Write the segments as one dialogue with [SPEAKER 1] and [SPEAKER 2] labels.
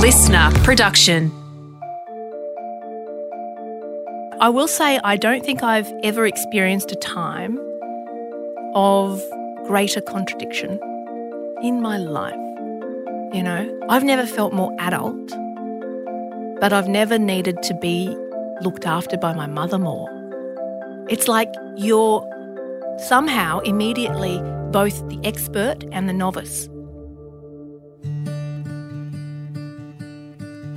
[SPEAKER 1] listener production.
[SPEAKER 2] I will say, I don't think I've ever experienced a time of greater contradiction in my life. You know, I've never felt more adult, but I've never needed to be looked after by my mother more. It's like you're somehow immediately both the expert and the novice.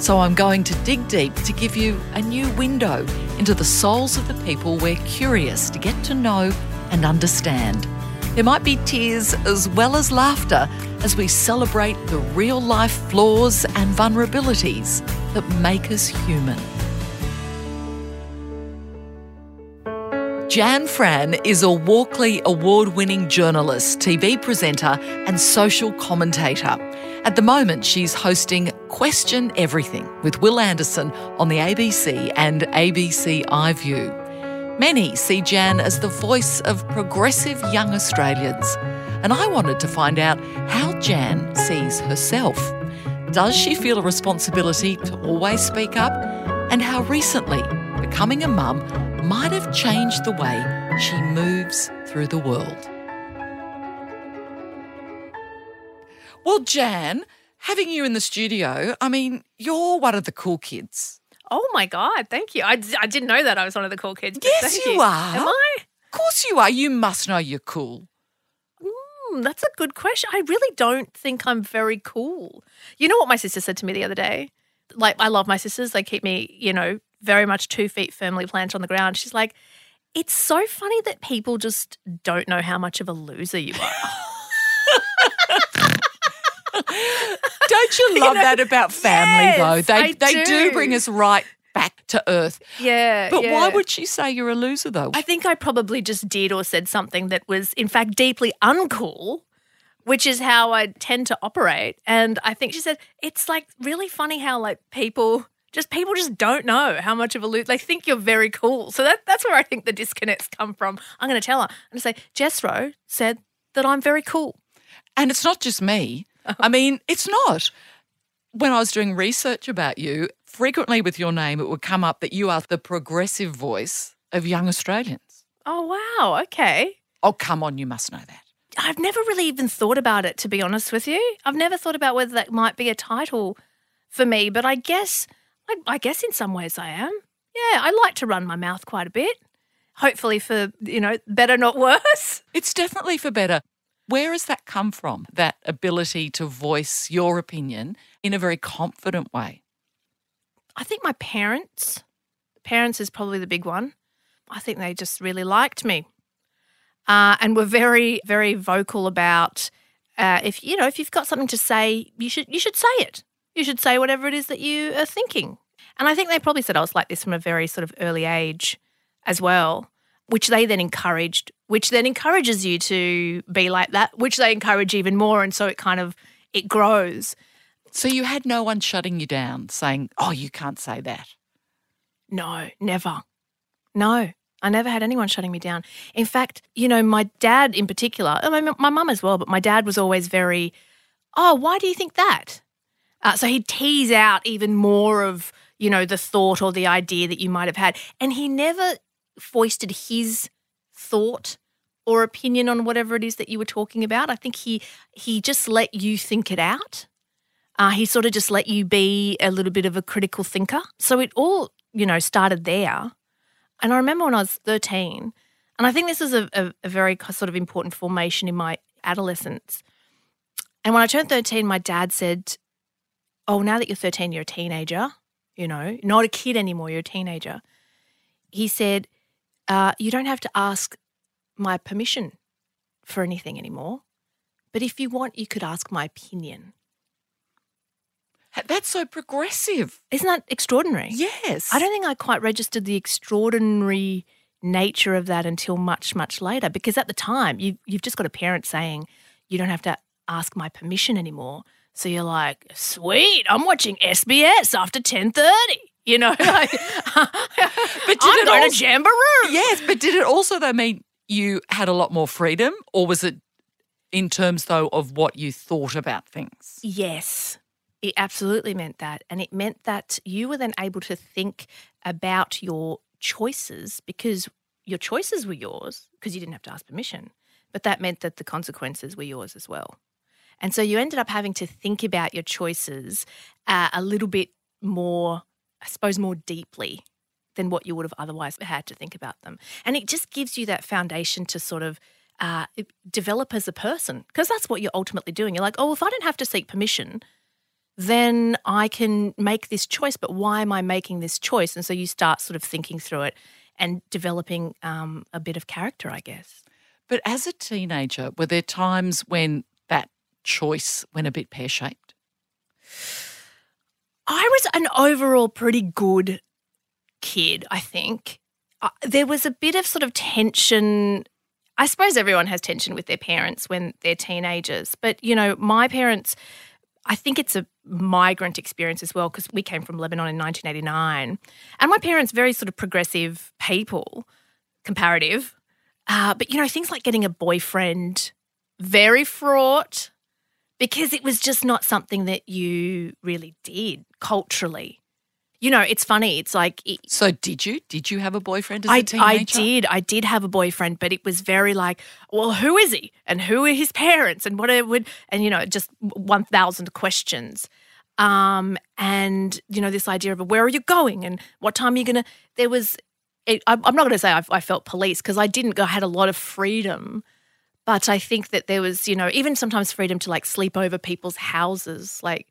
[SPEAKER 3] So I'm going to dig deep to give you a new window into the souls of the people we're curious to get to know and understand. There might be tears as well as laughter as we celebrate the real life flaws and vulnerabilities that make us human. Jan Fran is a Walkley award winning journalist, TV presenter, and social commentator. At the moment, she's hosting Question Everything with Wil Anderson on the ABC and ABC iView. Many see Jan as the voice of progressive young Australians, and I wanted to find out how Jan sees herself. Does she feel a responsibility to always speak up? And how recently becoming a mum might have changed the way she moves through the world. Well, Jan, having you in the studio, I mean, you're one of the cool kids.
[SPEAKER 2] Oh my God, thank you. I, I didn't know that I was one of the cool kids.
[SPEAKER 3] Yes,
[SPEAKER 2] thank
[SPEAKER 3] you are.
[SPEAKER 2] Am I?
[SPEAKER 3] Of course you are. You must know you're cool.
[SPEAKER 2] Hmm, that's a good question. I really don't think I'm very cool. You know what my sister said to me the other day? Like, I love my sisters. They keep me, you know, very much two feet firmly planted on the ground. She's like, it's so funny that people just don't know how much of a loser you are.
[SPEAKER 3] Don't you love
[SPEAKER 2] know,
[SPEAKER 3] that about family,
[SPEAKER 2] yes,
[SPEAKER 3] though? They
[SPEAKER 2] I
[SPEAKER 3] they do.
[SPEAKER 2] do.
[SPEAKER 3] bring us right back to earth.
[SPEAKER 2] yeah.
[SPEAKER 3] But why would she say you're a loser, though?
[SPEAKER 2] I think I probably just did or said something that was, in fact, deeply uncool, which is how I tend to operate. And I think she said, it's like really funny how, like, people. Just people just don't know how much of a loot they think you're very cool. So that that's where I think the disconnects come from. I'm going to tell her. I'm going to say Jess Rowe said that I'm very cool.
[SPEAKER 3] And it's not just me. I mean, it's not. When I was doing research about you, frequently with your name, it would come up that you are the progressive voice of young Australians.
[SPEAKER 2] Oh wow, okay.
[SPEAKER 3] Oh, come on, you must know that.
[SPEAKER 2] I've never really even thought about it, to be honest with you. I've never thought about whether that might be a title for me, but I guess, I, I guess in some ways I am. Yeah, I like to run my mouth quite a bit. Hopefully for, you know, better, not worse.
[SPEAKER 3] It's definitely for better. Where has that come from? That ability to voice your opinion in a very confident way?
[SPEAKER 2] I think my parents, parents is probably the big one. I think they just really liked me uh, and were very, very vocal about uh, if you know if you've got something to say, you should you should say it. You should say whatever it is that you are thinking. And I think they probably said I was like this from a very sort of early age as well, which they then encouraged, which then encourages you to be like that, which they encourage even more, and so it kind of it grows.
[SPEAKER 3] So you had no one shutting you down saying, oh, you can't say that.
[SPEAKER 2] No, never. No, I never had anyone shutting me down. In fact, you know, my dad in particular, I mean, my mum as well, but my dad was always very, oh, why do you think that? Uh, so he'd tease out even more of, you know, the thought or the idea that you might have had. And he never foisted his thought or opinion on whatever it is that you were talking about. I think he he just let you think it out. Uh, he sort of just let you be a little bit of a critical thinker. So it all, you know, started there. And I remember when I was 13, and I think this is a, a, a very sort of important formation in my adolescence. And when I turned 13, my dad said, Oh, now that you're 13, you're a teenager, you know, not a kid anymore, you're a teenager. He said, uh, You don't have to ask my permission for anything anymore. But if you want, you could ask my opinion.
[SPEAKER 3] That's so progressive.
[SPEAKER 2] Isn't that extraordinary?
[SPEAKER 3] Yes.
[SPEAKER 2] I don't think I quite registered the extraordinary nature of that until much, much later. Because at the time, you, you've just got a parent saying, you don't have to ask my permission anymore. So you're like, sweet, I'm watching SBS after 10.30. You know, like,
[SPEAKER 3] but did
[SPEAKER 2] I'm
[SPEAKER 3] it
[SPEAKER 2] going
[SPEAKER 3] also,
[SPEAKER 2] to Jamboree.
[SPEAKER 3] Yes, but did it also though mean you had a lot more freedom, or was it in terms though of what you thought about things?
[SPEAKER 2] Yes, it absolutely meant that. And it meant that you were then able to think about your choices because your choices were yours because you didn't have to ask permission. But that meant that the consequences were yours as well. And so you ended up having to think about your choices uh, a little bit more, I suppose, more deeply than what you would have otherwise had to think about them. And it just gives you that foundation to sort of uh, develop as a person because that's what you're ultimately doing. You're like, oh, if I don't have to seek permission, then I can make this choice. But why am I making this choice? And so you start sort of thinking through it and developing um, a bit of character, I guess.
[SPEAKER 3] But as a teenager, were there times when that choice went a bit pear shaped?
[SPEAKER 2] I was an overall pretty good kid, I think. Uh, there was a bit of sort of tension. I suppose everyone has tension with their parents when they're teenagers, but you know, my parents, I think it's a migrant experience as well because we came from Lebanon in 1989. And my parents, very sort of progressive people, comparative. Uh, but, you know, things like getting a boyfriend, very fraught because it was just not something that you really did culturally. You know, it's funny. It's like it,
[SPEAKER 3] So did you? Did you have a boyfriend as a
[SPEAKER 2] I,
[SPEAKER 3] teenager?
[SPEAKER 2] I did. I did have a boyfriend, but it was very like, well, who is he? And who are his parents? And what it would, and, you know, just 1,000 questions. Um, and, you know, this idea of where are you going and what time are you going to, there was, it, I, I'm not going to say I, I felt police because I didn't go, I had a lot of freedom. But I think that there was, you know, even sometimes freedom to like sleep over people's houses. Like,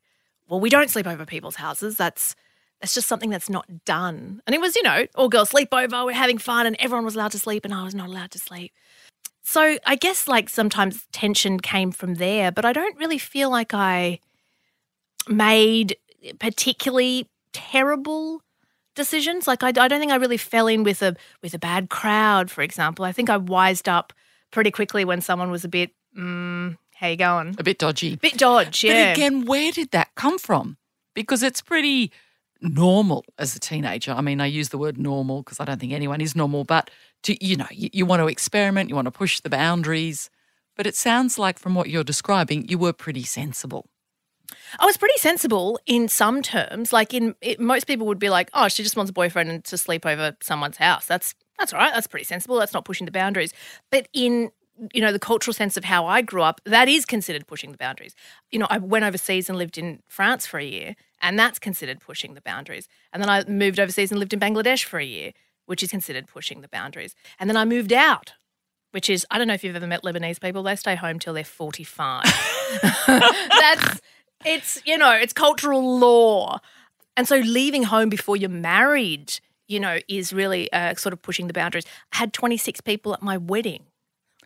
[SPEAKER 2] well, we don't sleep over people's houses. That's, that's just something that's not done. And it was, you know, all girls sleepover, we're having fun, and everyone was allowed to sleep, and I was not allowed to sleep. So I guess like sometimes tension came from there, but I don't really feel like I made particularly terrible decisions. Like I, I don't think I really fell in with a with a bad crowd, for example. I think I wised up pretty quickly when someone was a bit, mm, how you going?
[SPEAKER 3] A bit dodgy.
[SPEAKER 2] A Bit dodge, yeah.
[SPEAKER 3] But again, where did that come from? Because it's pretty normal as a teenager. I mean, I use the word normal because I don't think anyone is normal, but to, you know, you, you want to experiment, you want to push the boundaries. But it sounds like from what you're describing, you were pretty sensible.
[SPEAKER 2] I was pretty sensible in some terms. Like in it, most people would be like, "Oh, she just wants a boyfriend and to sleep over someone's house." That's that's all right. That's pretty sensible. That's not pushing the boundaries. But in you know the cultural sense of how I grew up, that is considered pushing the boundaries. You know, I went overseas and lived in France for a year, and that's considered pushing the boundaries. And then I moved overseas and lived in Bangladesh for a year, which is considered pushing the boundaries. And then I moved out, which is I don't know if you've ever met Lebanese people. They stay home till they're forty five. that's it's you know it's cultural law and so leaving home before you're married you know is really uh, sort of pushing the boundaries. I had 26 people at my wedding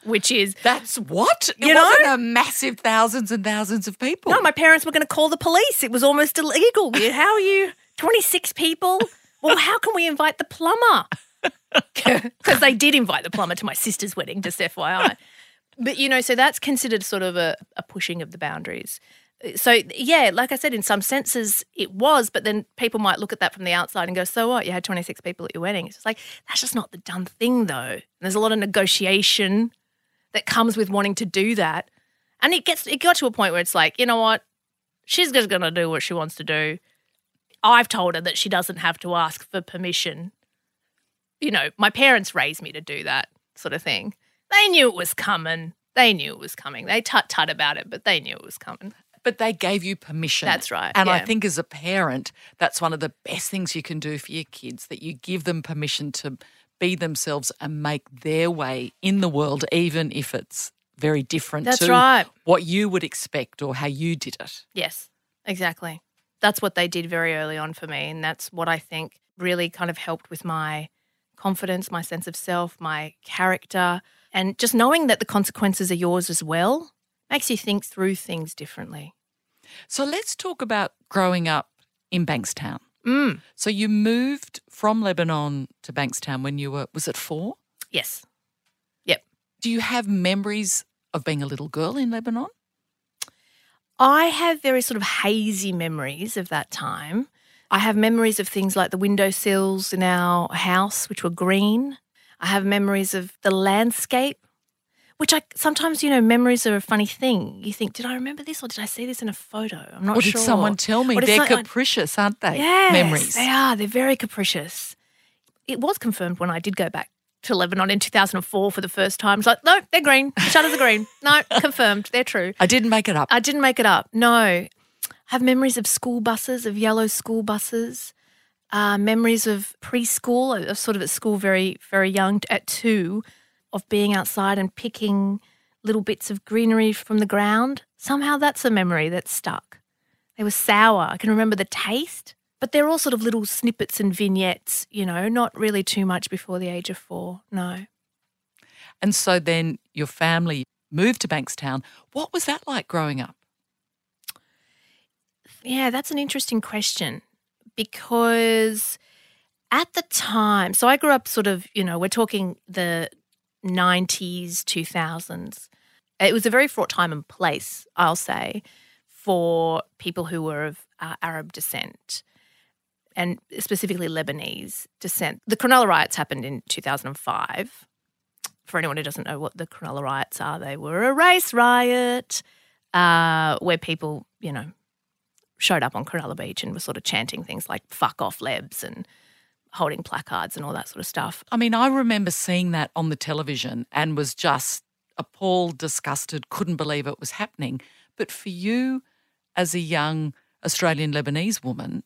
[SPEAKER 2] which is
[SPEAKER 3] That's what? It
[SPEAKER 2] You know?
[SPEAKER 3] wasn't a massive thousands and thousands of people.
[SPEAKER 2] no my parents were going to call the police. It was almost illegal. How are you? 26 people? Well how can we invite the plumber? Because they did invite the plumber to my sister's wedding just fyi but you know so that's considered sort of a, a pushing of the boundaries so yeah, like I said, in some senses it was, but then people might look at that from the outside and go, "So what? You had twenty six people at your wedding." It's just like that's just not the done thing, though. And there's a lot of negotiation that comes with wanting to do that, and it gets it got to a point where it's like, you know what, she's just gonna do what she wants to do. I've told her that she doesn't have to ask for permission. You know, my parents raised me to do that sort of thing. They knew it was coming. They knew it was coming. They tut tut about it, but they knew it was coming.
[SPEAKER 3] But they gave you permission.
[SPEAKER 2] That's right,
[SPEAKER 3] And I think as a parent, that's one of the best things you can do for your kids that you give them permission to be themselves and make their way in the world, even if it's very different
[SPEAKER 2] That's
[SPEAKER 3] to
[SPEAKER 2] right.
[SPEAKER 3] what you would expect or how you did it.
[SPEAKER 2] Yes, exactly. That's what they did very early on for me. And that's what I think really kind of helped with my confidence, my sense of self, my character. And just knowing that the consequences are yours as well makes you think through things differently.
[SPEAKER 3] So let's talk about growing up in Bankstown.
[SPEAKER 2] Mm.
[SPEAKER 3] So you moved from Lebanon to Bankstown when you were, was it four?
[SPEAKER 2] Yes. Yep.
[SPEAKER 3] Do you have memories of being a little girl in Lebanon?
[SPEAKER 2] I have very sort of hazy memories of that time. I have memories of things like the windowsills in our house, which were green. I have memories of the landscape, which I sometimes, you know, memories are a funny thing. You think, did I remember this or did I see this in a photo? I'm not
[SPEAKER 3] or
[SPEAKER 2] sure.
[SPEAKER 3] Or did someone tell me? They're capricious, aren't they?
[SPEAKER 2] Yes,
[SPEAKER 3] Memories.
[SPEAKER 2] They are. They're very capricious. It was confirmed when I did go back to Lebanon in 2004 for the first time. It's like, no, they're green. Shutters are green. No, confirmed. They're true.
[SPEAKER 3] I didn't make it up.
[SPEAKER 2] I didn't make it up. No. I have memories of school buses, of yellow school buses, uh, memories of preschool, I was sort of at school very, very young, at two, of being outside and picking little bits of greenery from the ground. Somehow that's a memory that's stuck. They were sour. I can remember the taste, but they're all sort of little snippets and vignettes, you know, not really too much before the age of four. No.
[SPEAKER 3] and so then your family moved to Bankstown. What was that like growing up?
[SPEAKER 2] Yeah, that's an interesting question because at the time, so I grew up sort of, you know, we're talking the 90s, 2000s. It was a very fraught time and place, I'll say, for people who were of uh, Arab descent and specifically Lebanese descent. The Cronulla riots happened in 2005. For anyone who doesn't know what the Cronulla riots are, they were a race riot uh, where people, you know, showed up on Cronulla Beach and were sort of chanting things like "fuck off, Lebs" and holding placards and all that sort of stuff.
[SPEAKER 3] I mean, I remember seeing that on the television and was just appalled, disgusted, couldn't believe it was happening. But for you, as a young Australian Lebanese woman,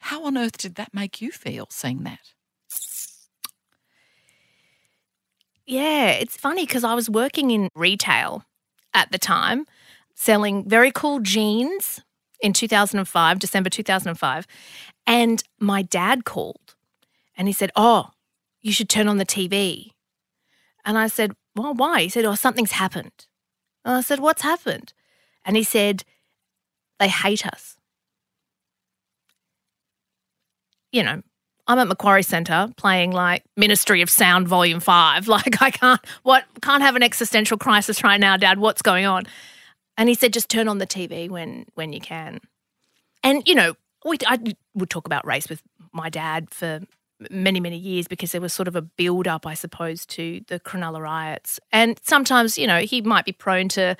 [SPEAKER 3] how on earth did that make you feel seeing that?
[SPEAKER 2] Yeah, it's funny because I was working in retail at the time, selling very cool jeans in 2005, December 2005. And my dad called and he said, Oh, you should turn on the TV. And I said, Well, why? He said, Oh, something's happened. And I said, What's happened? And he said, They hate us. You know, I'm at Macquarie Centre playing like Ministry of Sound Volume 5. Like, I can't, what, can't have an existential crisis right now, Dad. What's going on? And he said, just turn on the TV when, when you can. And, you know, we, I would talk about race with my dad for many, many years because there was sort of a build up, I suppose, to the Cronulla riots. And sometimes, you know, he might be prone to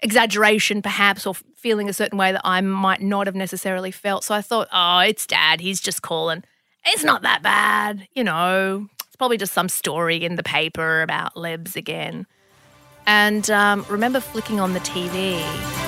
[SPEAKER 2] exaggeration perhaps or feeling a certain way that I might not have necessarily felt. So I thought, oh, it's dad. He's just calling. It's not that bad. You know, it's probably just some story in the paper about Lebs again. And um, remember flicking on the TV.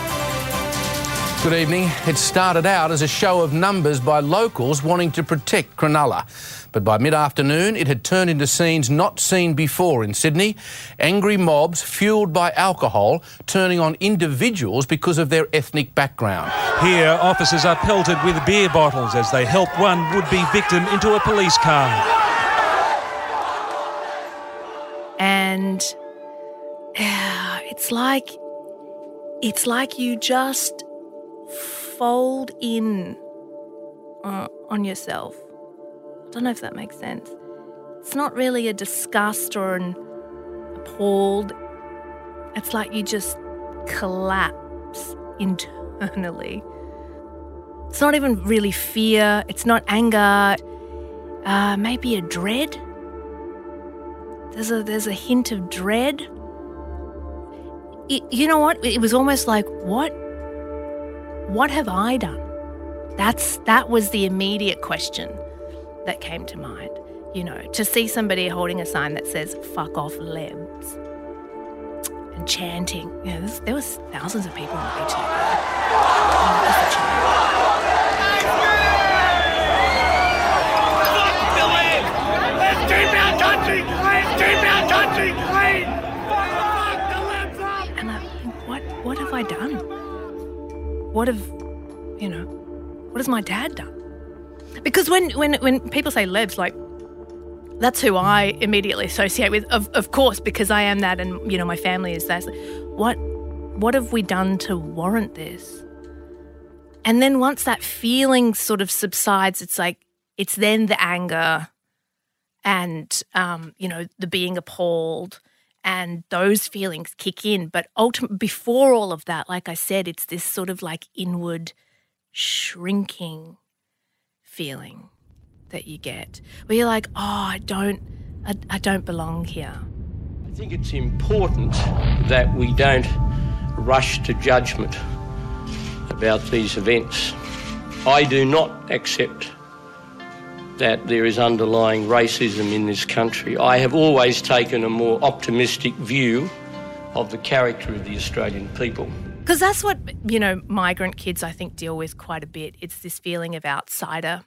[SPEAKER 1] Good evening. It started out as a show of numbers by locals wanting to protect Cronulla. But by mid afternoon, it had turned into scenes not seen before in Sydney. Angry mobs fueled by alcohol turning on individuals because of their ethnic background.
[SPEAKER 4] Here, officers are pelted with beer bottles as they help one would be victim into a police car.
[SPEAKER 2] And yeah, it's like it's like you just fold in uh, on yourself. I don't know if that makes sense. It's not really a disgust or an appalled. It's like you just collapse internally. It's not even really fear. It's not anger. Uh, maybe a dread. There's a there's a hint of dread. It, you know what? It was almost like what what have I done? That's that was the immediate question that came to mind. You know, to see somebody holding a sign that says "fuck off, lebs" and chanting. You know, there was thousands of people on the beach. And I think, what what have I done? What have you know? What has my dad done? Because when when when people say lebs, like that's who I immediately associate with. Of of course, because I am that, and you know my family is that. What what have we done to warrant this? And then once that feeling sort of subsides, it's like, it's then the anger and, um, you know, the being appalled and those feelings kick in. But ultimately, before all of that, like I said, it's this sort of like inward shrinking feeling that you get where you're like, oh, I don't, I, I don't belong here.
[SPEAKER 5] I think it's important that we don't rush to judgment about these events. I do not accept that there is underlying racism in this country. I have always taken a more optimistic view of the character of the Australian people.
[SPEAKER 2] Because that's what, you know, migrant kids, I think, deal with quite a bit. It's this feeling of outsider.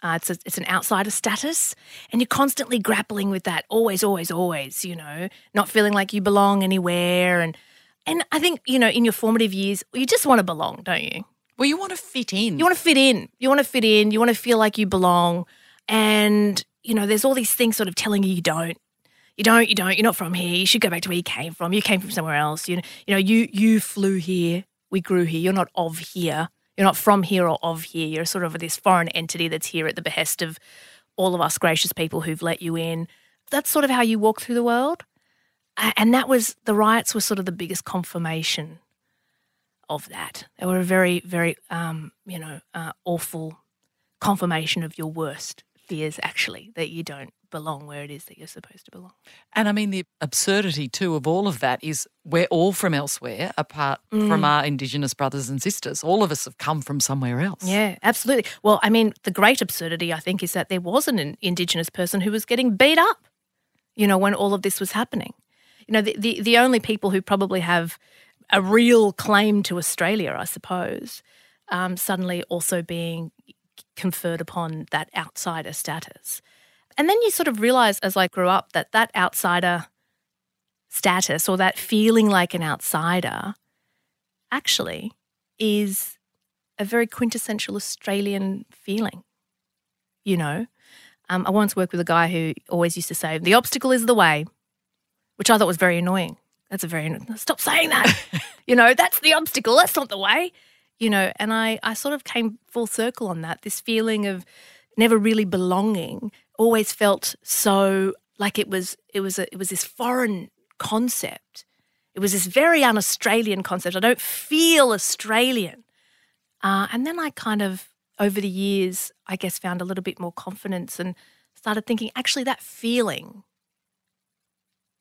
[SPEAKER 2] Uh, it's, a, it's an outsider status. And you're constantly grappling with that, always, always, always, you know, not feeling like you belong anywhere. And, and I think, you know, in your formative years, you just want to belong, don't you?
[SPEAKER 3] Well, you want to fit in.
[SPEAKER 2] You want to fit in. You want to fit in. You want to feel like you belong. And, you know, there's all these things sort of telling you you don't. You don't, you don't, you're not from here. You should go back to where you came from. You came from somewhere else. You know, you know, you you flew here. We grew here. You're not of here. You're not from here or of here. You're sort of this foreign entity that's here at the behest of all of us gracious people who've let you in. That's sort of how you walk through the world. And that was the riots were sort of the biggest confirmation of that. They were a very, very, um, you know, uh, awful confirmation of your worst fears, actually, that you don't belong where it is that you're supposed to belong.
[SPEAKER 3] And I mean, the absurdity too of all of that is we're all from elsewhere, apart
[SPEAKER 2] Mm.
[SPEAKER 3] from our Indigenous brothers and sisters. All of us have come from somewhere else.
[SPEAKER 2] Yeah, absolutely. Well, I mean, the great absurdity, I think, is that there wasn't an Indigenous person who was getting beat up, you know, when all of this was happening. You know, the, the, the only people who probably have a real claim to Australia, I suppose, um, suddenly also being conferred upon that outsider status. And then you sort of realize as I grew up that that outsider status or that feeling like an outsider actually is a very quintessential Australian feeling. You know, um, I once worked with a guy who always used to say, "The obstacle is the way," which I thought was very annoying. That's a very stop saying that. you know, that's the obstacle. That's not the way. You know, and I I sort of came full circle on that. This feeling of never really belonging always felt so like it was it was a, it was this foreign concept. It was this very un-Australian concept. I don't feel Australian. Uh, and then I kind of, over the years, I guess, found a little bit more confidence and started thinking, actually, that feeling,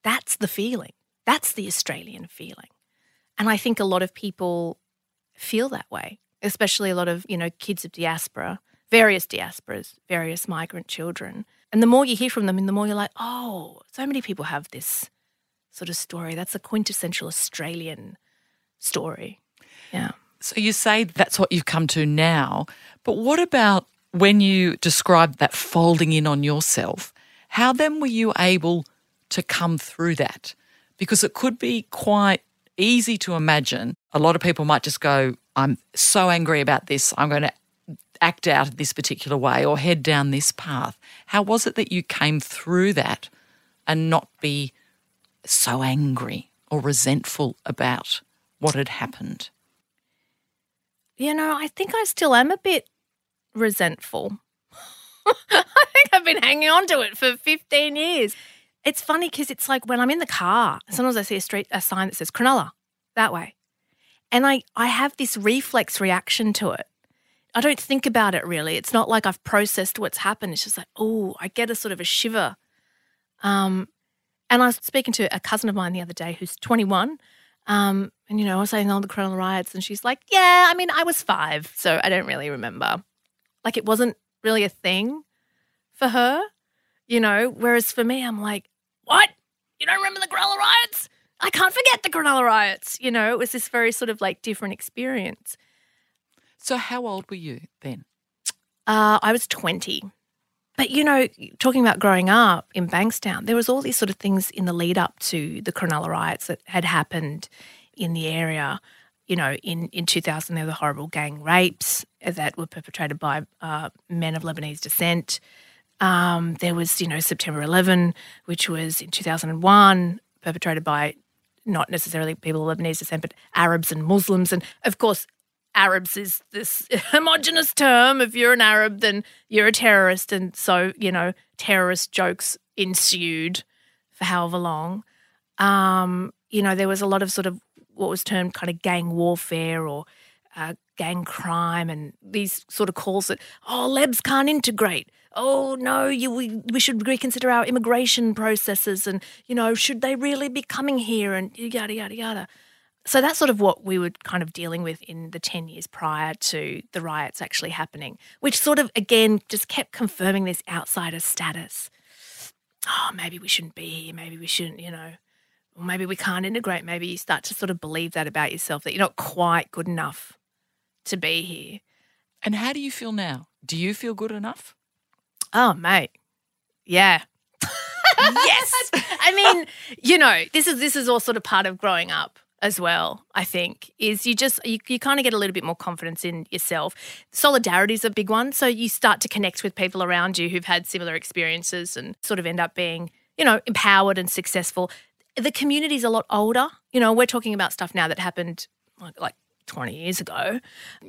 [SPEAKER 2] that's the feeling. That's the Australian feeling. And I think a lot of people feel that way, especially a lot of, you know, kids of diaspora, various diasporas, various migrant children. And the more you hear from them, and the more you're like, oh, so many people have this sort of story. That's a quintessential Australian story. Yeah.
[SPEAKER 3] So you say that's what you've come to now, but what about when you described that folding in on yourself? How then were you able to come through that? Because it could be quite easy to imagine. A lot of people might just go, I'm so angry about this, I'm going to act out this particular way or head down this path. How was it that you came through that and not be so angry or resentful about what had happened?
[SPEAKER 2] You know, I think I still am a bit resentful. I think I've been hanging on to it for 15 years. It's funny because it's like when I'm in the car, sometimes I see a street a sign that says Cronulla that way. And I, I have this reflex reaction to it. I don't think about it really. It's not like I've processed what's happened. It's just like, oh, I get a sort of a shiver. Um, and I was speaking to a cousin of mine the other day who's 21. Um, and, you know, I was saying, oh, the Cronulla riots. And she's like, yeah, I mean, I was five, so I don't really remember. Like, it wasn't really a thing for her, you know? Whereas for me, I'm like, what? You don't remember the Cronulla riots? I can't forget the Cronulla riots. You know, it was this very sort of like different experience.
[SPEAKER 3] So, how old were you then?
[SPEAKER 2] Uh, I was 20. But, you know, talking about growing up in Bankstown, there was all these sort of things in the lead up to the Cronulla riots that had happened in the area. You know, in, in 2000, there were horrible gang rapes that were perpetrated by uh, men of Lebanese descent. Um, there was, you know, September 11, which was in 2001, perpetrated by not necessarily people of Lebanese descent, but Arabs and Muslims. And of course, Arabs is this homogenous term. If you're an Arab, then you're a terrorist. And so, you know, terrorist jokes ensued for however long. Um, you know, there was a lot of sort of what was termed kind of gang warfare or uh, gang crime and these sort of calls that, oh, Lebs can't integrate. Oh, no, you, we, we should reconsider our immigration processes and, you know, should they really be coming here and yada, yada, yada. So that's sort of what we were kind of dealing with in the 10 years prior to the riots actually happening, which sort of, again, just kept confirming this outsider status. Oh, maybe we shouldn't be here. Maybe we shouldn't, you know, maybe we can't integrate. Maybe you start to sort of believe that about yourself, that you're not quite good enough to be here.
[SPEAKER 3] And how do you feel now? Do you feel good enough?
[SPEAKER 2] Oh, mate. Yeah. yes. I mean, you know, this is this is all sort of part of growing up as well, I think, is you just you, you kind of get a little bit more confidence in yourself. Solidarity is a big one. So you start to connect with people around you who've had similar experiences and sort of end up being, you know, empowered and successful. The community's a lot older. You know, we're talking about stuff now that happened like, like 20 years ago,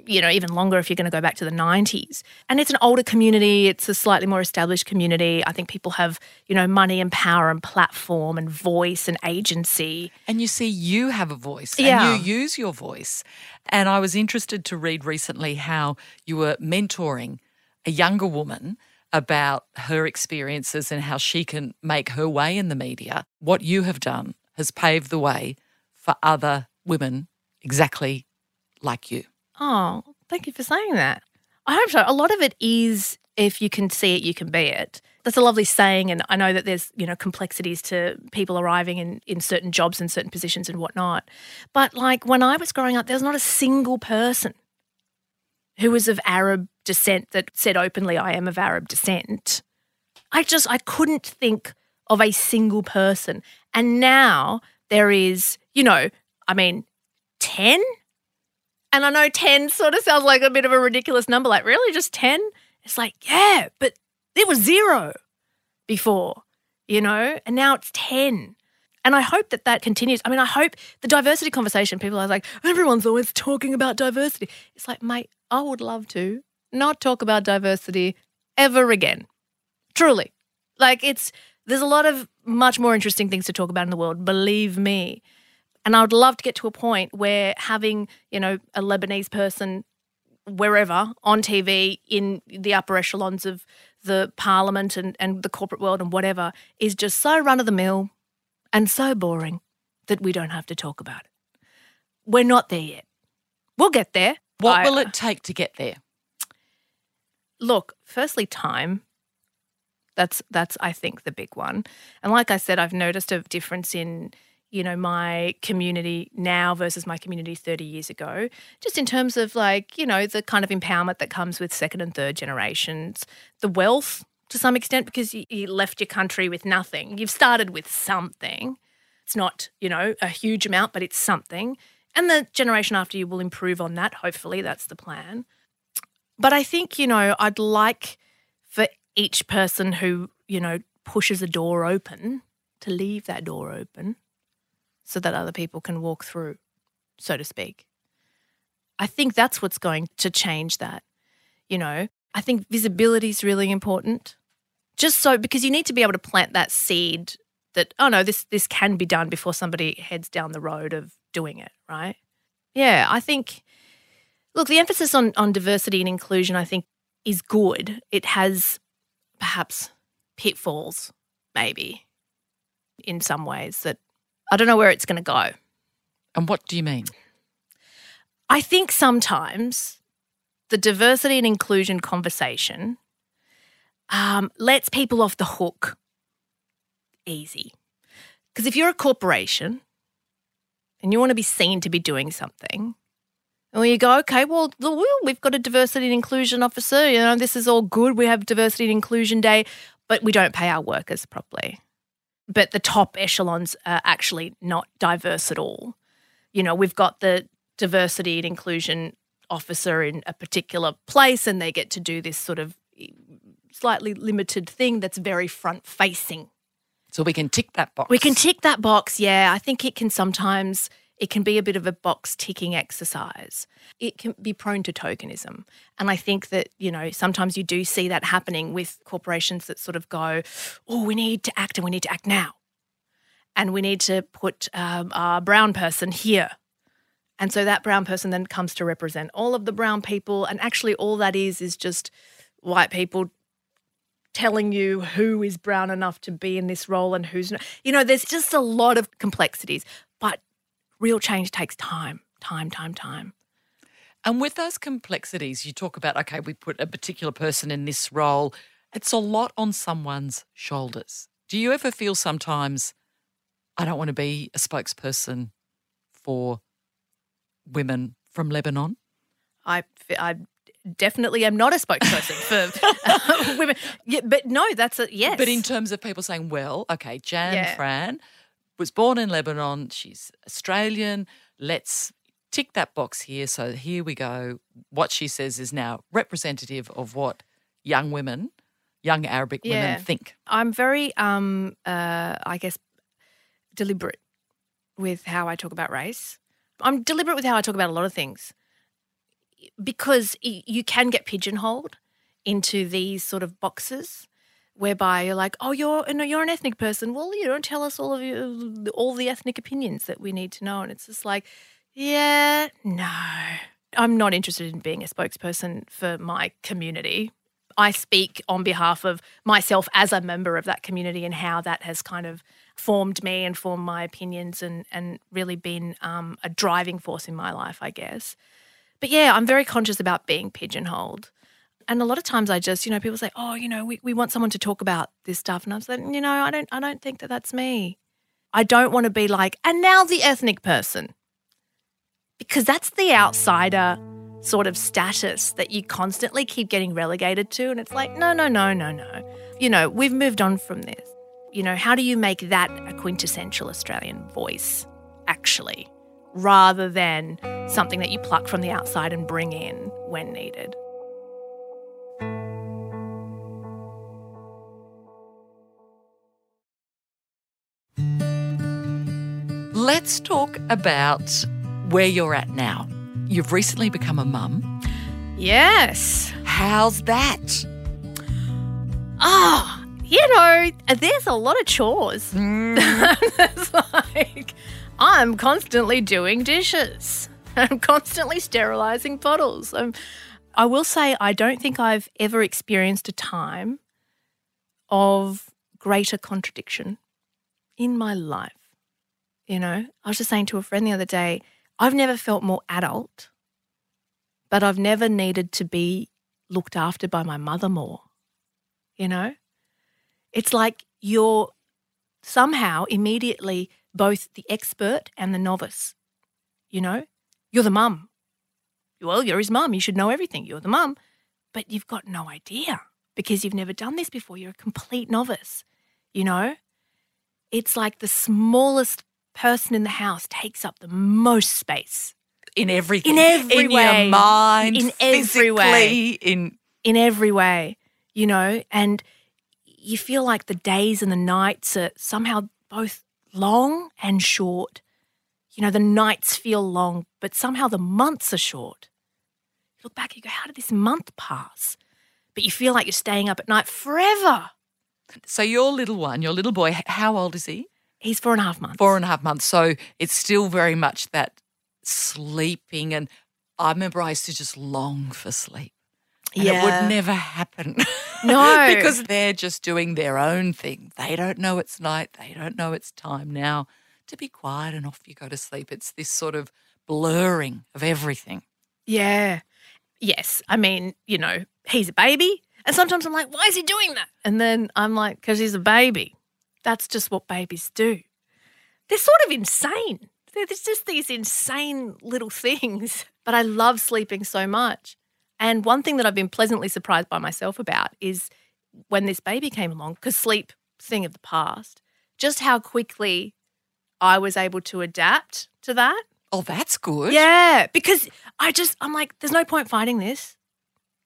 [SPEAKER 2] you know, even longer if you're going to go back to the 90s. And it's an older community, it's a slightly more established community. I think people have, you know, money and power and platform and voice and agency.
[SPEAKER 3] And you see, you have a voice
[SPEAKER 2] Yeah.
[SPEAKER 3] and you use your voice. And I was interested to read recently how you were mentoring a younger woman about her experiences and how she can make her way in the media. What you have done has paved the way for other women exactly like you.
[SPEAKER 2] Oh, thank you for saying that. I hope so. A lot of it is if you can see it, you can be it. That's a lovely saying, and I know that there's you know complexities to people arriving in in certain jobs and certain positions and whatnot. But like when I was growing up, there was not a single person who was of Arab descent that said openly, "I am of Arab descent." I just I couldn't think of a single person, and now there is, you know, I mean, ten. And I know 10 sort of sounds like a bit of a ridiculous number. Like, really? Just 10? It's like, yeah, but it was zero before, you know? And now it's 10. And I hope that that continues. I mean, I hope the diversity conversation, people are like, everyone's always talking about diversity. It's like, mate, I would love to not talk about diversity ever again. Truly. Like, it's, there's a lot of much more interesting things to talk about in the world, believe me. And I would love to get to a point where having, you know, a Lebanese person wherever on TV in the upper echelons of the parliament and, and the corporate world and whatever is just so run of the mill and so boring that we don't have to talk about it. We're not there yet. We'll get there.
[SPEAKER 3] What
[SPEAKER 2] I-
[SPEAKER 3] will it take to get there?
[SPEAKER 2] look, firstly, time. That's that's I think the big one. And like I said, I've noticed a difference in you know my community now versus my community 30 years ago just in terms of like you know the kind of empowerment that comes with second and third generations the wealth to some extent because you, you left your country with nothing. You've started with something. It's not you know a huge amount but it's something. And the generation after you will improve on that hopefully. That's the plan. But I think, you know, I'd like for each person who, you know, pushes a door open to leave that door open so that other people can walk through, so to speak. I think that's what's going to change that. You know, I think visibility is really important. Just so because you need to be able to plant that seed that oh no, this this can be done before somebody heads down the road of doing it, right? Yeah, I think Look, the emphasis on, on diversity and inclusion, I think, is good. It has perhaps pitfalls, maybe, in some ways that I don't know where it's going to go.
[SPEAKER 3] And what do you mean?
[SPEAKER 2] I think sometimes the diversity and inclusion conversation um, lets people off the hook easy. Because if you're a corporation and you want to be seen to be doing something, and you go, okay, well, well, we've got a diversity and inclusion officer. You know, this is all good. We have diversity and inclusion day, but we don't pay our workers properly. But the top echelons are actually not diverse at all. You know, we've got the diversity and inclusion officer in a particular place, and they get to do this sort of slightly limited thing that's very front facing.
[SPEAKER 3] So we can tick that box.
[SPEAKER 2] We can tick that box. Yeah, I think it can sometimes It can be a bit of a box ticking exercise. It can be prone to tokenism. And I think that, you know, sometimes you do see that happening with corporations that sort of go, oh, we need to act and we need to act now. And we need to put um, a brown person here. And so that brown person then comes to represent all of the brown people. And actually, all that is is just white people telling you who is brown enough to be in this role and who's not. You know, there's just a lot of complexities, but real change takes time, time, time, time.
[SPEAKER 3] And with those complexities, you talk about, okay, we put a particular person in this role. It's a lot on someone's shoulders. Do you ever feel sometimes, I don't want to be a spokesperson for women from Lebanon?
[SPEAKER 2] I, I definitely am not a spokesperson for uh, women. Yeah, but no, that's a yes.
[SPEAKER 3] But in terms of people saying, well, okay, Jan
[SPEAKER 2] Yeah.
[SPEAKER 3] Fran was born in Lebanon, she's Australian, let's tick that box here. So here we go. What she says is now representative of what young women, young Arabic
[SPEAKER 2] Yeah.
[SPEAKER 3] women think.
[SPEAKER 2] I'm very, um, uh, I guess, deliberate with how I talk about race. I'm deliberate with how I talk about a lot of things because you can get pigeonholed into these sort of boxes whereby you're like, oh, you're you know, you're an ethnic person. Well, you don't tell us all of you all the ethnic opinions that we need to know, and it's just like, yeah, no, I'm not interested in being a spokesperson for my community. I speak on behalf of myself as a member of that community and how that has kind of formed me and formed my opinions and and really been um, a driving force in my life, I guess. But yeah, I'm very conscious about being pigeonholed. And a lot of times I just, you know, people say, "Oh, you know, we, we want someone to talk about this stuff," and I'm saying, you know, I don't, I don't think that that's me. I don't want to be like, and now the ethnic person, because that's the outsider sort of status that you constantly keep getting relegated to, and it's like, no, no, no, no, no. You know, we've moved on from this. You know, how do you make that a quintessential Australian voice, actually, rather than something that you pluck from the outside and bring in when needed?
[SPEAKER 3] Let's talk about where you're at now. You've recently become a mum.
[SPEAKER 2] Yes.
[SPEAKER 3] How's that?
[SPEAKER 2] Ah, you know, there's a lot of chores. it's like I'm constantly doing dishes. I'm constantly sterilizing bottles. i I will say I don't think I've ever experienced a time of greater contradiction in my life. You know, I was just saying to a friend the other day, I've never felt more adult, but I've never needed to be looked after by my mother more you know? It's like you're somehow immediately both the expert and the novice, you know? You're the mum. Well, you're his mum. You should know everything. You're the mum. But you've got no idea because you've never done this before. You're a complete novice, you know? It's like the smallest person in the house takes up the most space
[SPEAKER 3] In everything.
[SPEAKER 2] In every
[SPEAKER 3] in
[SPEAKER 2] way.
[SPEAKER 3] your mind.
[SPEAKER 2] In every way.
[SPEAKER 3] In
[SPEAKER 2] in every way, you know, and you feel like the days and the nights are somehow both long and short. You know, the nights feel long, but somehow the months are short. You look back and you go, how did this month pass? But you feel like you're staying up at night forever.
[SPEAKER 3] so your little one, your little boy, how old is he?
[SPEAKER 2] He's four and a half months.
[SPEAKER 3] Four and a half months. So it's still very much that sleeping. And I remember I used to just long for sleep. And it would never happen.
[SPEAKER 2] No.
[SPEAKER 3] because they're just doing their own thing. They don't know it's night. They don't know it's time now to be quiet and off you go to sleep. It's this sort of blurring of everything.
[SPEAKER 2] Yeah. Yes. I mean, you know, he's a baby. And sometimes I'm like, why is he doing that? And then I'm like, because he's a baby. That's just what babies do. They're sort of insane. They're there's just these insane little things. But I love sleeping so much. And one thing that I've been pleasantly surprised by myself about is when this baby came along, because sleep, thing of the past, just how quickly I was able to adapt to that.
[SPEAKER 3] Oh, that's good.
[SPEAKER 2] Yeah, because I just I'm like, there's no point fighting this.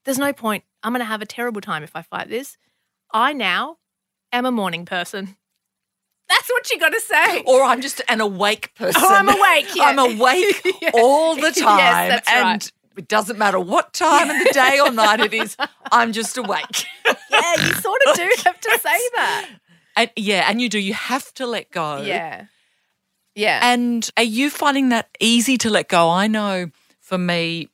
[SPEAKER 2] There's no point. I'm gonna have a terrible time if I fight this. I now am a morning person. That's what you got to say.
[SPEAKER 3] or I'm just an awake person.
[SPEAKER 2] Oh, I'm awake, yeah.
[SPEAKER 3] I'm awake
[SPEAKER 2] Yeah.
[SPEAKER 3] all the
[SPEAKER 2] Yes,
[SPEAKER 3] time.
[SPEAKER 2] that's
[SPEAKER 3] and
[SPEAKER 2] right.
[SPEAKER 3] it doesn't matter what time of the day or night it is, I'm just awake.
[SPEAKER 2] yeah, you sort of do have to say that.
[SPEAKER 3] And yeah, and you do. You have to let go.
[SPEAKER 2] Yeah. Yeah.
[SPEAKER 3] And are you finding that easy to let go? I know for me,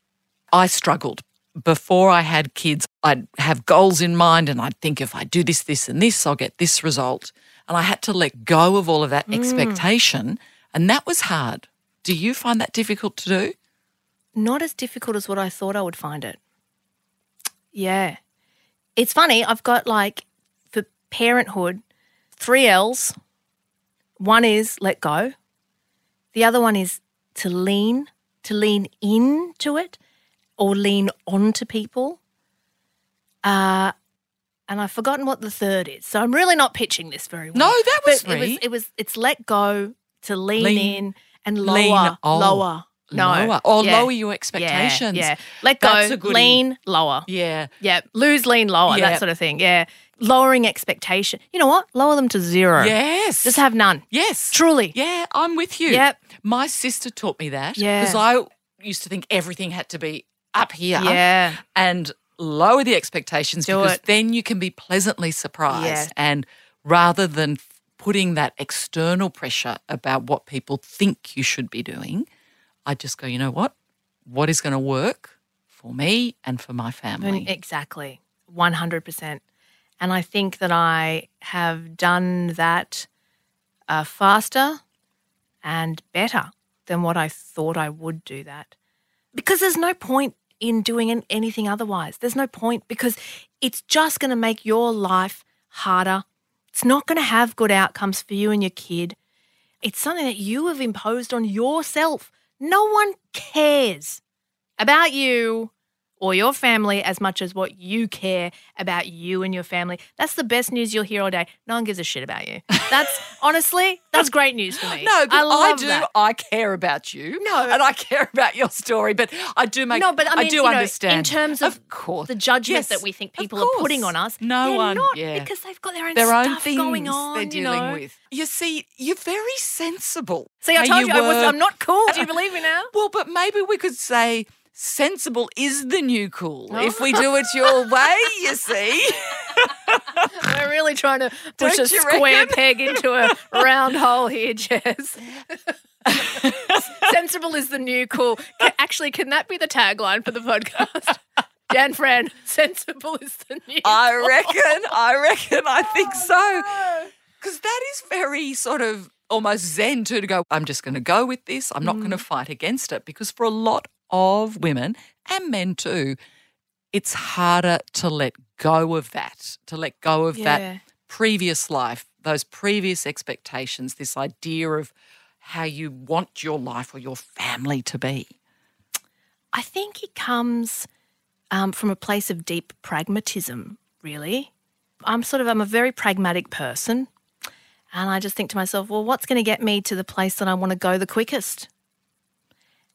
[SPEAKER 3] I struggled. Before I had kids, I'd have goals in mind and I'd think if I do this, this, and this, I'll get this result. And I had to let go of all of that expectation. And that was hard. Do you find that difficult to do?
[SPEAKER 2] not as difficult as what I thought I would find it. Yeah. It's funny, I've got like for parenthood, three L's. One is let go. The other one is to lean, to lean into it or lean onto people. Uh and I've forgotten what the third is. So I'm really not pitching this very well.
[SPEAKER 3] No, that was
[SPEAKER 2] but it was it was it's let go, to lean,
[SPEAKER 3] Lean-
[SPEAKER 2] in and lower.
[SPEAKER 3] lean- oh,
[SPEAKER 2] lower. No.
[SPEAKER 3] lower. Or
[SPEAKER 2] yeah.
[SPEAKER 3] lower your expectations.
[SPEAKER 2] Yeah, yeah. Let go,
[SPEAKER 3] That's a
[SPEAKER 2] lean, lower.
[SPEAKER 3] Yeah.
[SPEAKER 2] Yeah, lose, lean, lower,
[SPEAKER 3] Yeah.
[SPEAKER 2] that sort of thing. Yeah. Lowering expectation. You know what? Lower them to zero.
[SPEAKER 3] Yes.
[SPEAKER 2] Just have none.
[SPEAKER 3] Yes.
[SPEAKER 2] Truly.
[SPEAKER 3] Yeah, I'm with you.
[SPEAKER 2] Yep.
[SPEAKER 3] My sister taught me that.
[SPEAKER 2] Yeah.
[SPEAKER 3] Because I used to think everything had to be up here.
[SPEAKER 2] Yeah.
[SPEAKER 3] And lower the expectations
[SPEAKER 2] Do
[SPEAKER 3] because
[SPEAKER 2] it.
[SPEAKER 3] then you can be pleasantly surprised.
[SPEAKER 2] Yeah.
[SPEAKER 3] And rather than putting that external pressure about what people think you should be doing, I just go, you know what? What is going to work for me and for my family?
[SPEAKER 2] Exactly. 100%. And I think that I have done that uh, faster and better than what I thought I would do that. Because there's no point in doing anything otherwise. There's no point because it's just going to make your life harder. It's not going to have good outcomes for you and your kid. It's something that you have imposed on yourself. No one cares about you or your family as much as what you care about you and your family. That's the best news you'll hear all day. No one gives a shit about you. That's honestly, that's great news for me.
[SPEAKER 3] No, but
[SPEAKER 2] I
[SPEAKER 3] I, do.
[SPEAKER 2] that.
[SPEAKER 3] I care about you.
[SPEAKER 2] No.
[SPEAKER 3] and I care about your story. But I do make.
[SPEAKER 2] No, but I mean,
[SPEAKER 3] do
[SPEAKER 2] you know,
[SPEAKER 3] understand
[SPEAKER 2] in terms of, of
[SPEAKER 3] course,
[SPEAKER 2] the judgment
[SPEAKER 3] Yes,
[SPEAKER 2] that we think people are putting on us.
[SPEAKER 3] No one,
[SPEAKER 2] not
[SPEAKER 3] yeah.
[SPEAKER 2] because they've got their own
[SPEAKER 3] their
[SPEAKER 2] stuff
[SPEAKER 3] own things
[SPEAKER 2] going on.
[SPEAKER 3] they're
[SPEAKER 2] you know.
[SPEAKER 3] with. You see, you're very sensible.
[SPEAKER 2] See, I told you, I was. I'm not cool. Do you believe me now?
[SPEAKER 3] Well, but maybe we could say sensible is the new cool
[SPEAKER 2] Oh.
[SPEAKER 3] if we do it your way. You see,
[SPEAKER 2] We're really trying to push
[SPEAKER 3] Don't
[SPEAKER 2] a square
[SPEAKER 3] reckon?
[SPEAKER 2] peg into a round hole here, Jess. Sensible is the new cool. Actually, can that be the tagline for the podcast? Jan Fran, sensible is the new
[SPEAKER 3] I reckon. I reckon. I think oh, so. Because that is very sort of almost zen too to go, I'm just going to go with this. I'm not going to mm. fight against it. Because for a lot of women and men too, it's harder to let go of that, to let go of
[SPEAKER 2] Yeah.
[SPEAKER 3] that previous life, those previous expectations, this idea of how you want your life or your family to be.
[SPEAKER 2] I think it comes um, from a place of deep pragmatism, really. I'm sort of I'm a very pragmatic person. And I just think to myself, well, what's going to get me to the place that I want to go the quickest?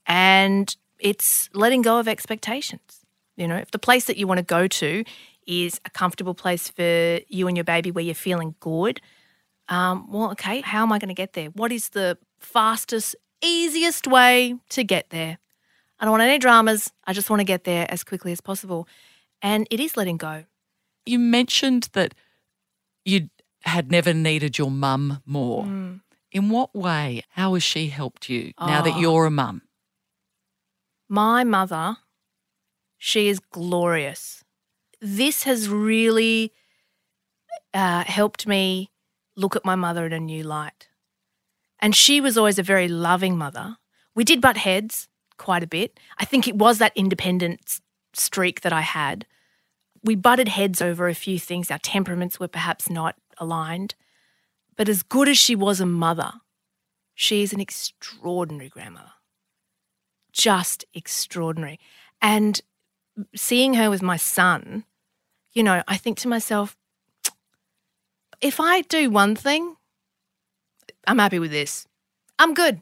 [SPEAKER 2] And it's letting go of expectations. You know, if the place that you want to go to is a comfortable place for you and your baby where you're feeling good, um, well, okay, how am I going to get there? What is the fastest, easiest way to get there? I don't want any dramas. I just want to get there as quickly as possible. And it is letting go.
[SPEAKER 3] You mentioned that you had never needed your mum more. In what way? How has she helped you now that
[SPEAKER 2] Oh.
[SPEAKER 3] you're a mum?
[SPEAKER 2] My mother, she is glorious. This has really uh, helped me look at my mother in a new light. And she was always a very loving mother. We did butt heads quite a bit. I think it was that independent streak that I had. We butted heads over a few things. Our temperaments were perhaps not aligned. But as good as she was a mother, she is an extraordinary grandmother just extraordinary. And seeing her with my son, you know, I think to myself, if I do one thing, I'm happy with this. I'm good.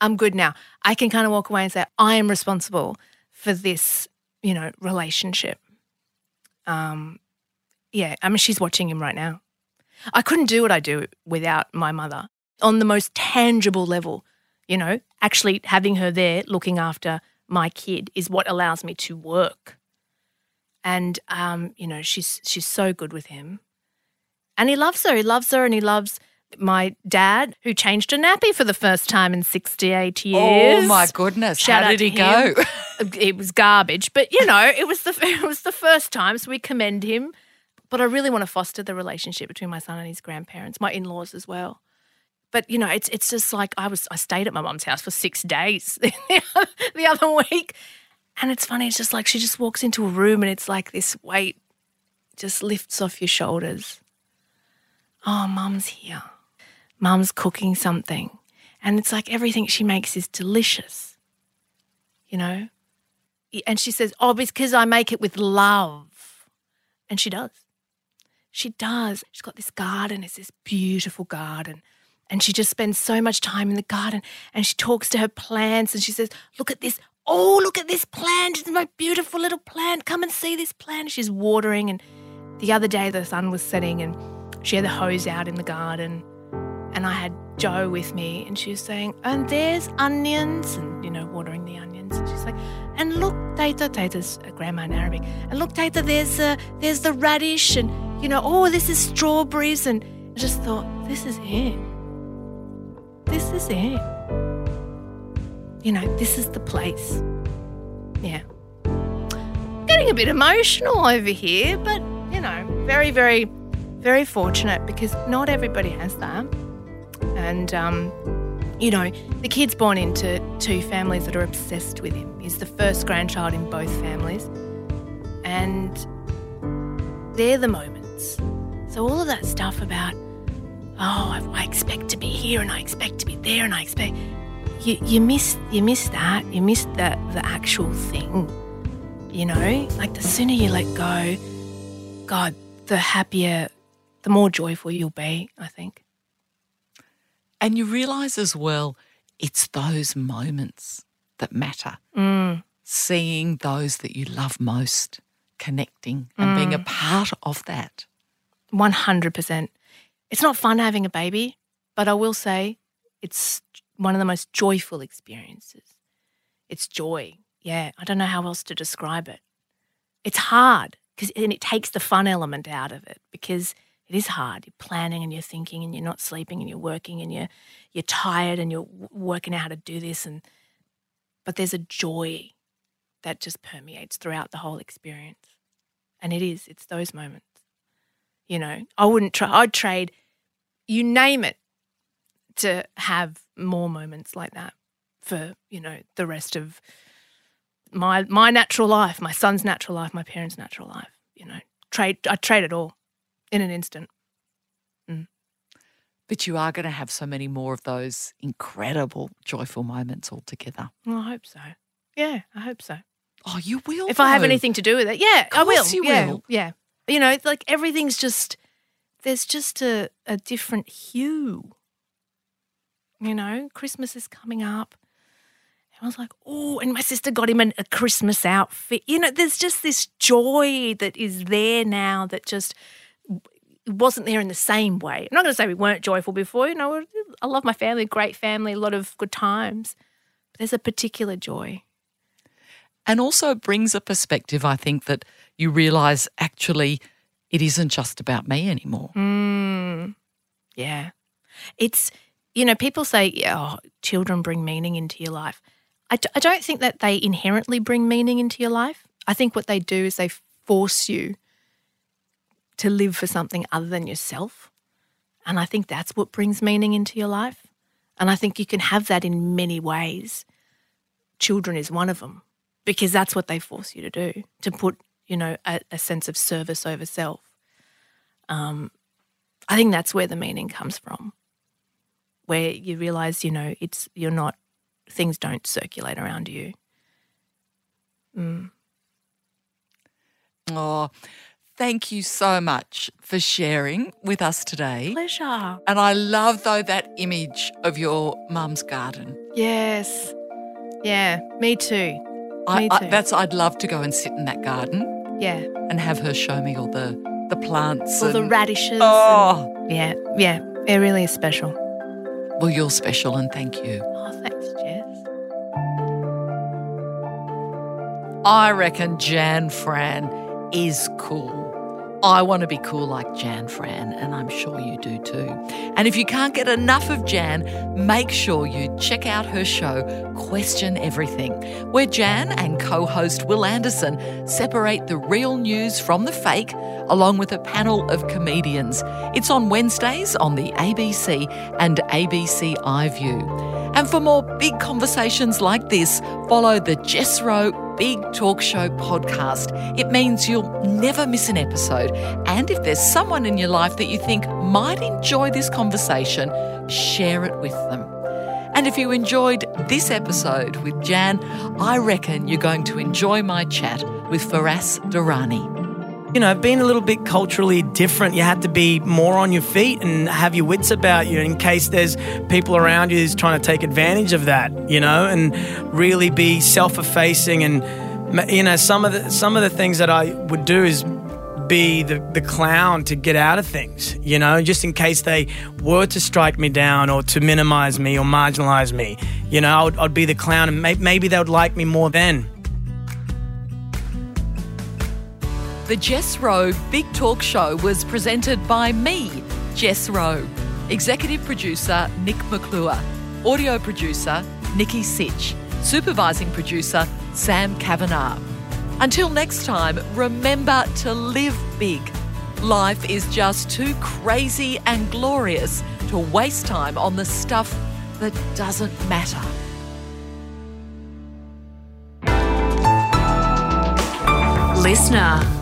[SPEAKER 2] I'm good now. I can kind of walk away and say, I am responsible for this, you know, relationship. Um, yeah, I mean, she's watching him right now. I couldn't do what I do without my mother on the most tangible level. You know, actually having her there looking after my kid is what allows me to work. And um, you know, she's she's so good with him. And he loves her. He loves her and he loves my dad who changed a nappy for the first time in 68 years.
[SPEAKER 3] Oh my goodness.
[SPEAKER 2] Shout
[SPEAKER 3] How did he go?
[SPEAKER 2] it was garbage, but you know, it was the it was the first time, so we commend him. But I really want to foster the relationship between my son and his grandparents, my in-laws as well. But you know, it's it's just like I was I stayed at my mum's house for six days the other week, and it's funny. It's just like she just walks into a room and it's like this weight just lifts off your shoulders. Oh, mum's here. Mum's cooking something, and it's like everything she makes is delicious. You know, and she says, "Oh, because I make it with love," and she does. She does. She's got this garden. It's this beautiful garden. And she just spends so much time in the garden and she talks to her plants and she says, Look at this. Oh, look at this plant. It's my beautiful little plant. Come and see this plant. She's watering. And the other day, the sun was setting and she had the hose out in the garden. And I had Joe with me and she was saying, And there's onions and, you know, watering the onions. And she's like, And look, Tata, Tata's a grandma in Arabic. And look, Tata, there's, uh, there's the radish and, you know, oh, this is strawberries. And I just thought, This is it this is it. You know, this is the place. Yeah. Getting a bit emotional over here, but, you know, very, very, very fortunate because not everybody has that. And, um, you know, the kid's born into two families that are obsessed with him. He's the first grandchild in both families. And they're the moments. So, all of that stuff about oh, I, I expect to be here and I expect to be there and I expect you, you miss you miss that you miss the the actual thing you know like the sooner you let go god the happier the more joyful you'll be i think
[SPEAKER 3] And you realize as well, it's those moments that matter.
[SPEAKER 2] Mm.
[SPEAKER 3] Seeing those that you love most, connecting and being
[SPEAKER 2] Mm.
[SPEAKER 3] a part of that.
[SPEAKER 2] 100% it's not fun having a baby but i will say it's one of the most joyful experiences. It's joy. Yeah i don't know how else to describe it. It's hard because and it takes the fun element out of it because it is hard. You're planning and you're thinking and you're not sleeping and you're working and you're you're tired and you're working out how to do this and but there's a joy that just permeates throughout the whole experience. And it is. It's those moments you know i wouldn't try i'd trade you name it to have more moments like that for you know the rest of my my natural life my son's natural life my parents natural life you know. Trade i trade it all in an instant. Mm.
[SPEAKER 3] But you are going to have so many more of those incredible, joyful moments all together.
[SPEAKER 2] well, i hope so. Yeah i hope so.
[SPEAKER 3] Oh, you will.
[SPEAKER 2] if i have anything to do with it yeah i will.
[SPEAKER 3] you
[SPEAKER 2] yeah
[SPEAKER 3] will.
[SPEAKER 2] yeah you know like everything's just there's just a, a different hue. You know christmas is coming up. And i was like oh and my sister got him an, a christmas outfit. You know there's just this joy that is there now that just wasn't there in the same way. I'm not going to say we weren't joyful before you know i love my family great family a lot of good times. But there's a particular joy
[SPEAKER 3] And also brings a perspective, I think, that you realize actually it isn't just about me anymore.
[SPEAKER 2] Mm, yeah. It's, you know, people say, oh, children bring meaning into your life. I, d- I don't think that they inherently bring meaning into your life. I think what they do is they force you to live for something other than yourself. And I think that's what brings meaning into your life. And I think you can have that in many ways. Children is one of them because that's what they force you to do to put, you know, a, a sense of service over self. Um, I think that's where the meaning comes from, where you realize, you know, it's you're not things don't circulate around you. Mm.
[SPEAKER 3] Oh, thank you so much for sharing with us today.
[SPEAKER 2] Pleasure.
[SPEAKER 3] And I love, though, that image of your mum's garden.
[SPEAKER 2] Yes. Yeah. Me too.
[SPEAKER 3] I, I, that's I'd love to go and sit in that garden
[SPEAKER 2] Yeah.
[SPEAKER 3] and have her show me all the the plants.
[SPEAKER 2] Or the radishes.
[SPEAKER 3] Oh.
[SPEAKER 2] and- yeah, yeah. It really is special.
[SPEAKER 3] Well, you're special and thank you.
[SPEAKER 2] Oh, thanks, Jess.
[SPEAKER 3] I reckon Jan Fran is cool. I want to be cool like Jan Fran, and I'm sure you do too. And if you can't get enough of Jan, make sure you check out her show, Question Everything, where Jan and co host Wil Anderson separate the real news from the fake, along with a panel of comedians. It's on Wednesdays on the ABC and ABC iView. And for more big conversations like this, follow the Jess Rowe Big Talk Show podcast. It means you'll never miss an episode. And if there's someone in your life that you think might enjoy this conversation, share it with them. And if you enjoyed this episode with Jan, I reckon you're going to enjoy my chat with Faraz Durrani.
[SPEAKER 6] You know, being a little bit culturally different, you had to be more on your feet and have your wits about you in case there's people around you who's trying to take advantage of that, you know, and really be self-effacing and you know, some of the some of the things that I would do is be the, the clown to get out of things, you know, just in case they were to strike me down or to minimize me or marginalize me. You know, I would, I'd be the clown and may, maybe they would like me more then.
[SPEAKER 3] The Jess Rowe Big Talk Show was presented by me, Jess Rowe. Executive producer Nic McClure. Audio producer Nikki Sitch. Supervising producer Sam Kavanagh. Until next time, remember to live big. Life is just too crazy and glorious to waste time on the stuff that doesn't matter.
[SPEAKER 7] Listener.